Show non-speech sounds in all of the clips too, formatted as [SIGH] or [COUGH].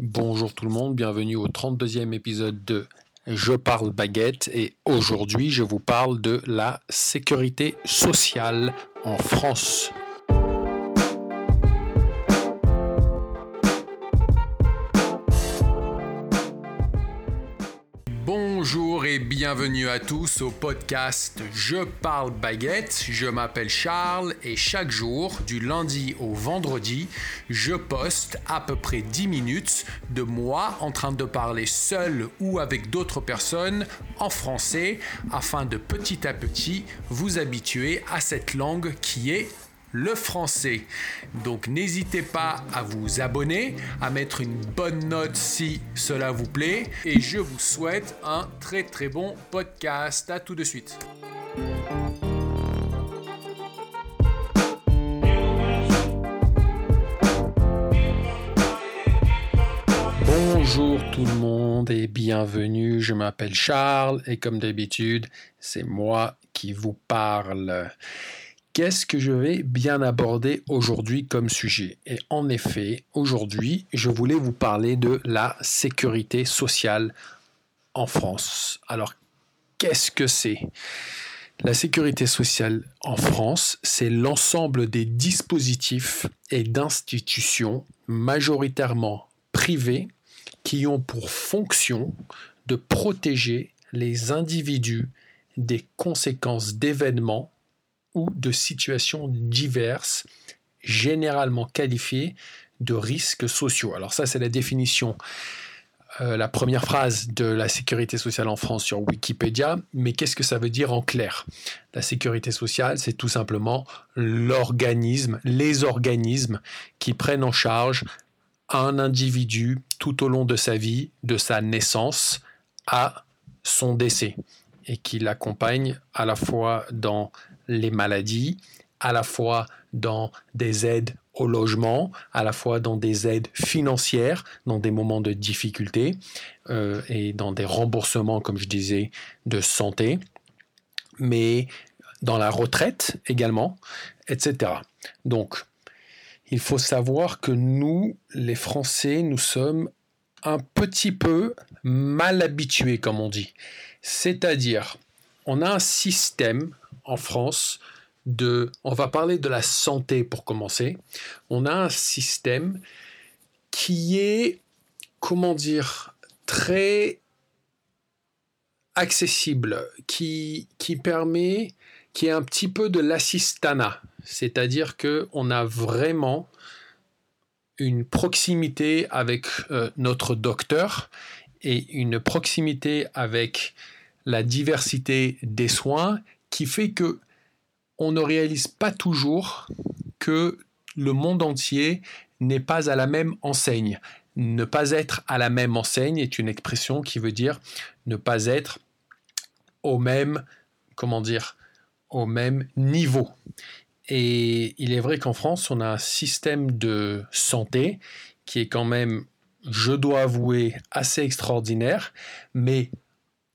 Bonjour tout le monde, bienvenue au 32e épisode de Je parle baguette et aujourd'hui je vous parle de la sécurité sociale en France. Bienvenue à tous au podcast Je parle baguette. Je m'appelle Charles et chaque jour, du lundi au vendredi, je poste à peu près 10 minutes de moi en train de parler seul ou avec d'autres personnes en français afin de petit à petit vous habituer à cette langue qui est le français. Donc n'hésitez pas à vous abonner, à mettre une bonne note si cela vous plaît. Et je vous souhaite un très très bon podcast. À tout de suite. Bonjour tout le monde et bienvenue, je m'appelle Charles et comme d'habitude, c'est moi qui vous parle qu'est-ce que je vais bien aborder aujourd'hui comme sujet? Et en effet, aujourd'hui, je voulais vous parler de la sécurité sociale en France. Alors, qu'est-ce que c'est? La sécurité sociale en France, c'est l'ensemble des dispositifs et d'institutions majoritairement privées qui ont pour fonction de protéger les individus des conséquences d'événements de situations diverses, généralement qualifiées de risques sociaux. Alors ça, c'est la définition, euh, la première phrase de la sécurité sociale en France sur Wikipédia. Mais qu'est-ce que ça veut dire en clair? La sécurité sociale, c'est tout simplement l'organisme, les organismes qui prennent en charge un individu tout au long de sa vie, de sa naissance à son décès, et qui l'accompagnent à la fois dans les maladies, à la fois dans des aides au logement, à la fois dans des aides financières, dans des moments de difficulté euh, et dans des remboursements, comme je disais, de santé, mais dans la retraite également, etc. Donc, il faut savoir que nous, les Français, nous sommes un petit peu mal habitués, comme on dit. C'est-à-dire, on a un système en France de... On va parler de la santé pour commencer. On a un système qui est, comment dire, très accessible, qui, qui permet, qui est un petit peu de l'assistanat, c'est-à-dire que on a vraiment une proximité avec euh, notre docteur et une proximité avec la diversité des soins qui fait que on ne réalise pas toujours que le monde entier n'est pas à la même enseigne. Ne pas être à la même enseigne est une expression qui veut dire ne pas être au même, comment dire, au même niveau. Et il est vrai qu'en France, on a un système de santé qui est quand même, je dois avouer, assez extraordinaire, mais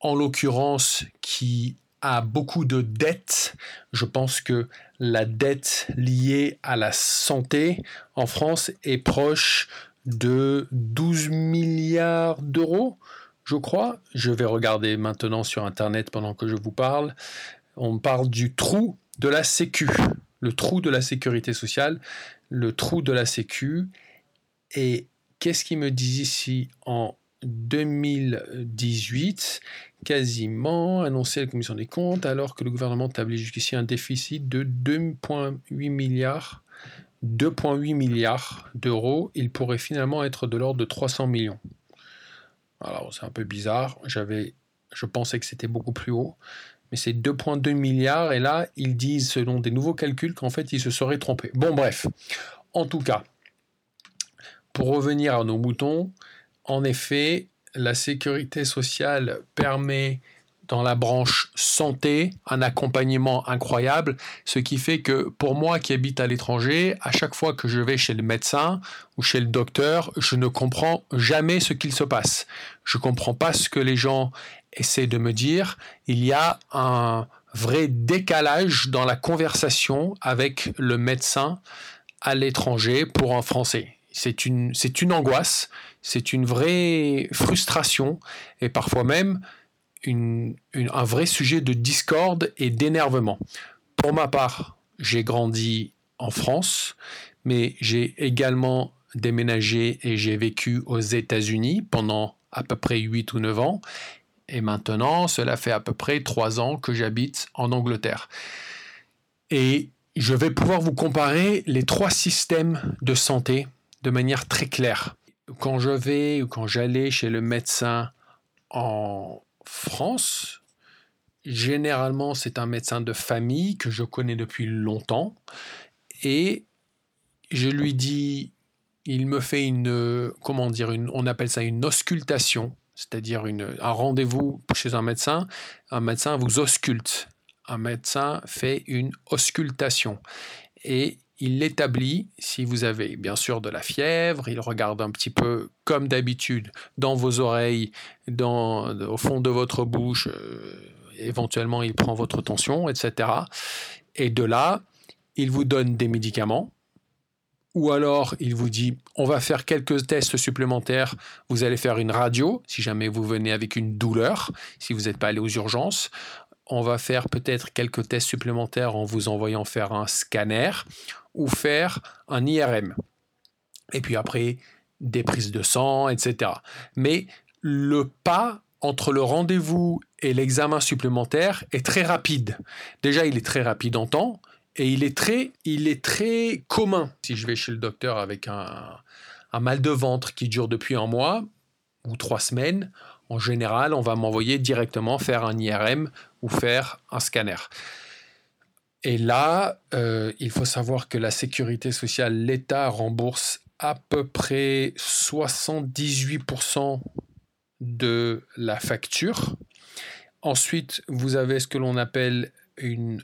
en l'occurrence qui a beaucoup de dettes. Je pense que la dette liée à la santé en France est proche de 12 milliards d'euros, je crois. Je vais regarder maintenant sur Internet pendant que je vous parle. On parle du trou de la Sécu, le trou de la sécurité sociale, le trou de la Sécu. Et qu'est-ce qu'il me dit ici en 2018 quasiment annoncé à la commission des comptes alors que le gouvernement établit jusqu'ici un déficit de 2,8 milliards 2,8 milliards d'euros, il pourrait finalement être de l'ordre de 300 millions. Alors c'est un peu bizarre, j'avais je pensais que c'était beaucoup plus haut, mais c'est 2,2 milliards et là ils disent selon des nouveaux calculs qu'en fait ils se seraient trompés. Bon bref, en tout cas, pour revenir à nos moutons, en effet, la sécurité sociale permet dans la branche santé un accompagnement incroyable, ce qui fait que pour moi qui habite à l'étranger, à chaque fois que je vais chez le médecin ou chez le docteur, je ne comprends jamais ce qu'il se passe. Je ne comprends pas ce que les gens essaient de me dire. Il y a un vrai décalage dans la conversation avec le médecin à l'étranger pour un Français c'est une, c'est une angoisse, c'est une vraie frustration et parfois même une, un vrai sujet de discorde et d'énervement. Pour ma part, j'ai grandi en France, mais j'ai également déménagé et j'ai vécu aux États-Unis pendant à peu près 8 ou 9 ans. Et maintenant, cela fait à peu près 3 ans que j'habite en Angleterre. Et je vais pouvoir vous comparer les trois systèmes de santé de manière très claire. Quand je vais ou quand j'allais chez le médecin en France, généralement c'est un médecin de famille que je connais depuis longtemps et je lui dis, il me fait une, comment dire, on appelle ça une auscultation, c'est-à-dire un rendez-vous chez un médecin. Un médecin vous ausculte. Un médecin fait une auscultation et il l'établit si vous avez bien sûr de la fièvre, il regarde un petit peu comme d'habitude dans vos oreilles, dans, au fond de votre bouche, euh, éventuellement il prend votre tension, etc. Et de là, il vous donne des médicaments, ou alors il vous dit on va faire quelques tests supplémentaires, vous allez faire une radio si jamais vous venez avec une douleur, si vous n'êtes pas allé aux urgences. On va faire peut-être quelques tests supplémentaires en vous envoyant faire un scanner ou faire un IRM. Et puis après, des prises de sang, etc. Mais le pas entre le rendez-vous et l'examen supplémentaire est très rapide. Déjà, il est très rapide en temps, et il est très, il est très commun. Si je vais chez le docteur avec un, mal de ventre qui dure depuis un mois ou trois semaines, en général, on va m'envoyer directement faire un IRM ou faire un scanner. Et là, euh, il faut savoir que la sécurité sociale, l'État rembourse à peu près 78% de la facture. Ensuite, vous avez ce que l'on appelle une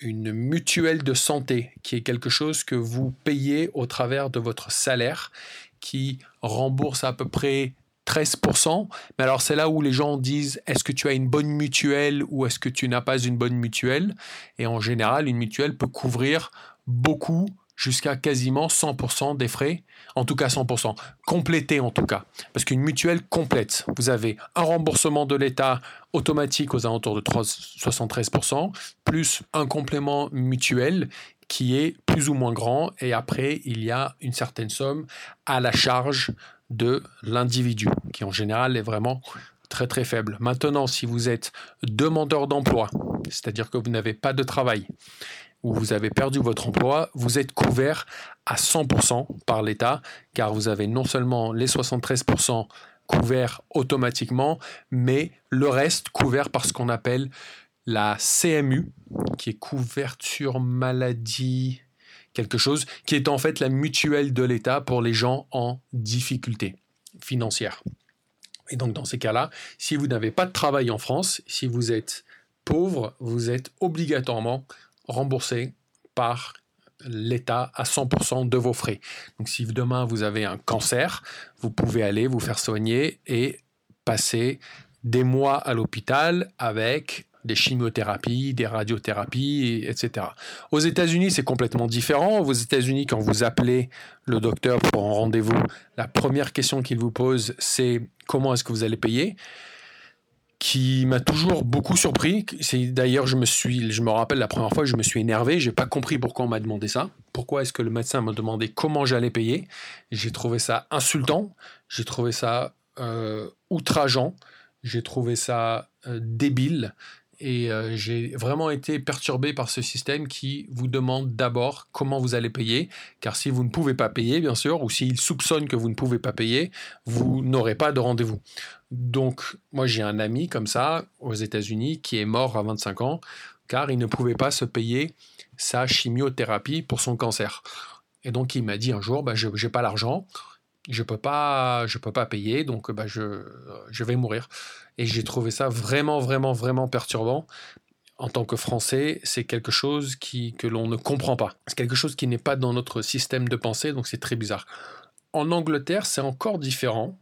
une mutuelle de santé, qui est quelque chose que vous payez au travers de votre salaire, qui rembourse à peu près 13%. Mais alors c'est là où les gens disent est-ce que tu as une bonne mutuelle ou est-ce que tu n'as pas une bonne mutuelle? Et en général, une mutuelle peut couvrir beaucoup jusqu'à quasiment 100% des frais, en tout cas 100%, complété en tout cas. Parce qu'une mutuelle complète, vous avez un remboursement de l'État automatique aux alentours de 73%, plus un complément mutuel qui est plus ou moins grand, et après il y a une certaine somme à la charge de l'individu, qui en général est vraiment très très faible. Maintenant, si vous êtes demandeur d'emploi, c'est-à-dire que vous n'avez pas de travail, où vous avez perdu votre emploi, vous êtes couvert à 100% par l'État, car vous avez non seulement les 73% couverts automatiquement, mais le reste couvert par ce qu'on appelle la CMU, qui est couverture maladie quelque chose, qui est en fait la mutuelle de l'État pour les gens en difficulté financière. Et donc dans ces cas-là, si vous n'avez pas de travail en France, si vous êtes pauvre, vous êtes obligatoirement remboursé par l'État à 100% de vos frais. Donc si demain vous avez un cancer, vous pouvez aller vous faire soigner et passer des mois à l'hôpital avec des chimiothérapies, des radiothérapies, etc. Aux États-Unis, c'est complètement différent. Aux États-Unis, quand vous appelez le docteur pour un rendez-vous, la première question qu'il vous pose, c'est comment est-ce que vous allez payer? Qui m'a toujours beaucoup surpris. C'est d'ailleurs, je me suis, je me rappelle la première fois, je me suis énervé. J'ai pas compris pourquoi on m'a demandé ça. Pourquoi est-ce que le médecin m'a demandé comment j'allais payer? J'ai trouvé ça insultant. J'ai trouvé ça euh, outrageant. J'ai trouvé ça euh, débile. Et euh, j'ai vraiment été perturbé par ce système qui vous demande d'abord comment vous allez payer, car si vous ne pouvez pas payer, bien sûr, ou s'il soupçonne que vous ne pouvez pas payer, vous n'aurez pas de rendez-vous. Donc, moi, j'ai un ami comme ça aux États-Unis qui est mort à 25 ans, car il ne pouvait pas se payer sa chimiothérapie pour son cancer. Et donc, il m'a dit un jour, bah, je n'ai pas l'argent, je peux pas je peux pas payer donc bah je, je vais mourir et j'ai trouvé ça vraiment vraiment vraiment perturbant en tant que français c'est quelque chose qui que l'on ne comprend pas c'est quelque chose qui n'est pas dans notre système de pensée donc c'est très bizarre en Angleterre c'est encore différent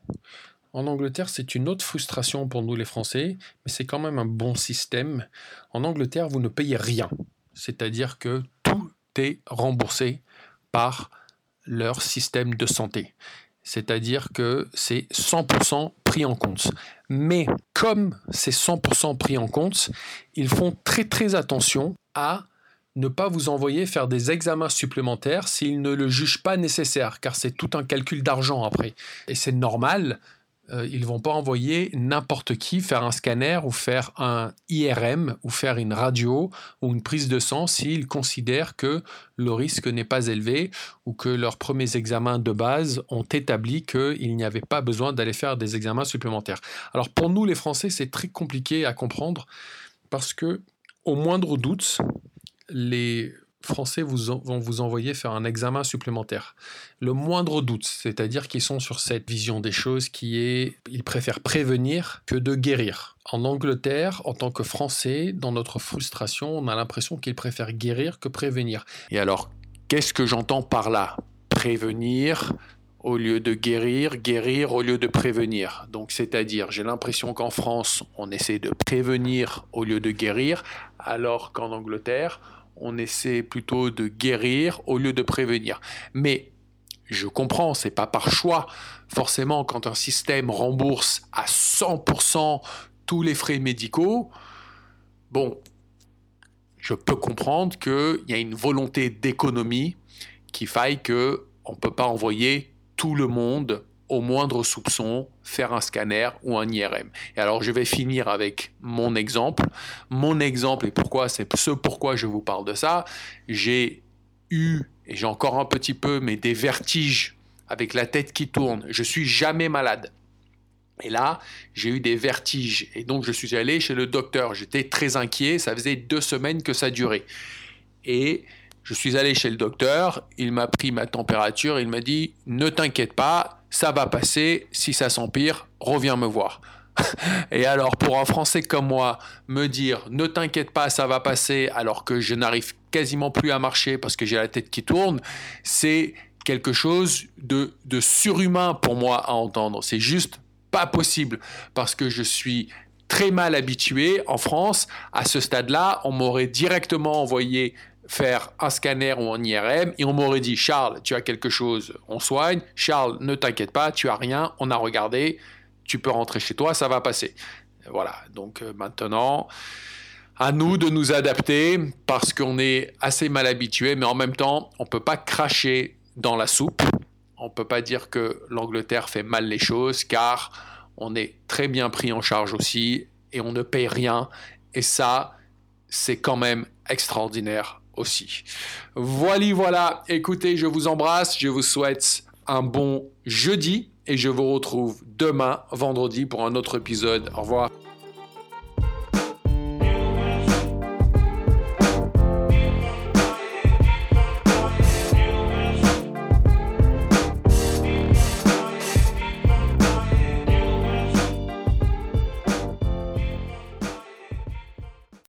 en Angleterre, c'est une autre frustration pour nous les Français, mais c'est quand même un bon système. En Angleterre, vous ne payez rien. C'est-à-dire que tout est remboursé par leur système de santé. C'est-à-dire que c'est 100% pris en compte. Mais comme c'est 100% pris en compte, ils font très très attention à ne pas vous envoyer faire des examens supplémentaires s'ils ne le jugent pas nécessaire, car c'est tout un calcul d'argent après. Et c'est normal, euh, ils vont pas envoyer n'importe qui faire un scanner ou faire un IRM ou faire une radio ou une prise de sang s'ils considèrent que le risque n'est pas élevé ou que leurs premiers examens de base ont établi qu'il n'y avait pas besoin d'aller faire des examens supplémentaires. Alors pour nous les Français, c'est très compliqué à comprendre parce que au moindre doute, les Français vont vous envoyer faire un examen supplémentaire. Le moindre doute, c'est-à-dire qu'ils sont sur cette vision des choses qui est, ils préfèrent prévenir que de guérir. En Angleterre, en tant que Français, dans notre frustration, on a l'impression qu'ils préfèrent guérir que prévenir. Et alors, qu'est-ce que j'entends par là? Prévenir, au lieu de guérir, guérir au lieu de prévenir. Donc c'est-à-dire, j'ai l'impression qu'en France, on essaie de prévenir au lieu de guérir, alors qu'en Angleterre, on essaie plutôt de guérir au lieu de prévenir. Mais je comprends, c'est pas par choix. Forcément, quand un système rembourse à 100% tous les frais médicaux, bon, je peux comprendre qu'il y a une volonté d'économie qui faille que on peut pas envoyer tout le monde au moindre soupçon, faire un scanner ou un IRM. Et alors je vais finir avec mon exemple. Mon exemple, et pourquoi c'est ce pourquoi je vous parle de ça, j'ai eu, et j'ai encore un petit peu, mais des vertiges avec la tête qui tourne. Je suis jamais malade. Et là, j'ai eu des vertiges. Et donc, je suis allé chez le docteur. J'étais très inquiet. Ça faisait deux semaines que ça durait. Et je suis allé chez le docteur. Il m'a pris ma température. Il m'a dit Ne t'inquiète pas, ça va passer, si ça s'empire, reviens me voir. [LAUGHS] Et alors pour un Français comme moi, me dire ne t'inquiète pas, ça va passer alors que je n'arrive quasiment plus à marcher parce que j'ai la tête qui tourne, c'est quelque chose de, de surhumain pour moi à entendre. C'est juste pas possible parce que je suis très mal habitué en France. À ce stade-là, on m'aurait directement envoyé faire un scanner ou un IRM et on m'aurait dit Charles, tu as quelque chose, on soigne. Charles, ne t'inquiète pas, tu as rien, on a regardé, tu peux rentrer chez toi, ça va passer. Voilà, donc euh, maintenant, à nous de nous adapter parce qu'on est assez mal habitué, mais en même temps, on ne peut pas cracher dans la soupe. On ne peut pas dire que l'Angleterre fait mal les choses car on est très bien pris en charge aussi et on ne paye rien. Et ça, c'est quand même extraordinaire aussi. Voilà, voilà. Écoutez, je vous embrasse. Je vous souhaite un bon jeudi et je vous retrouve demain, vendredi, pour un autre épisode. Au revoir.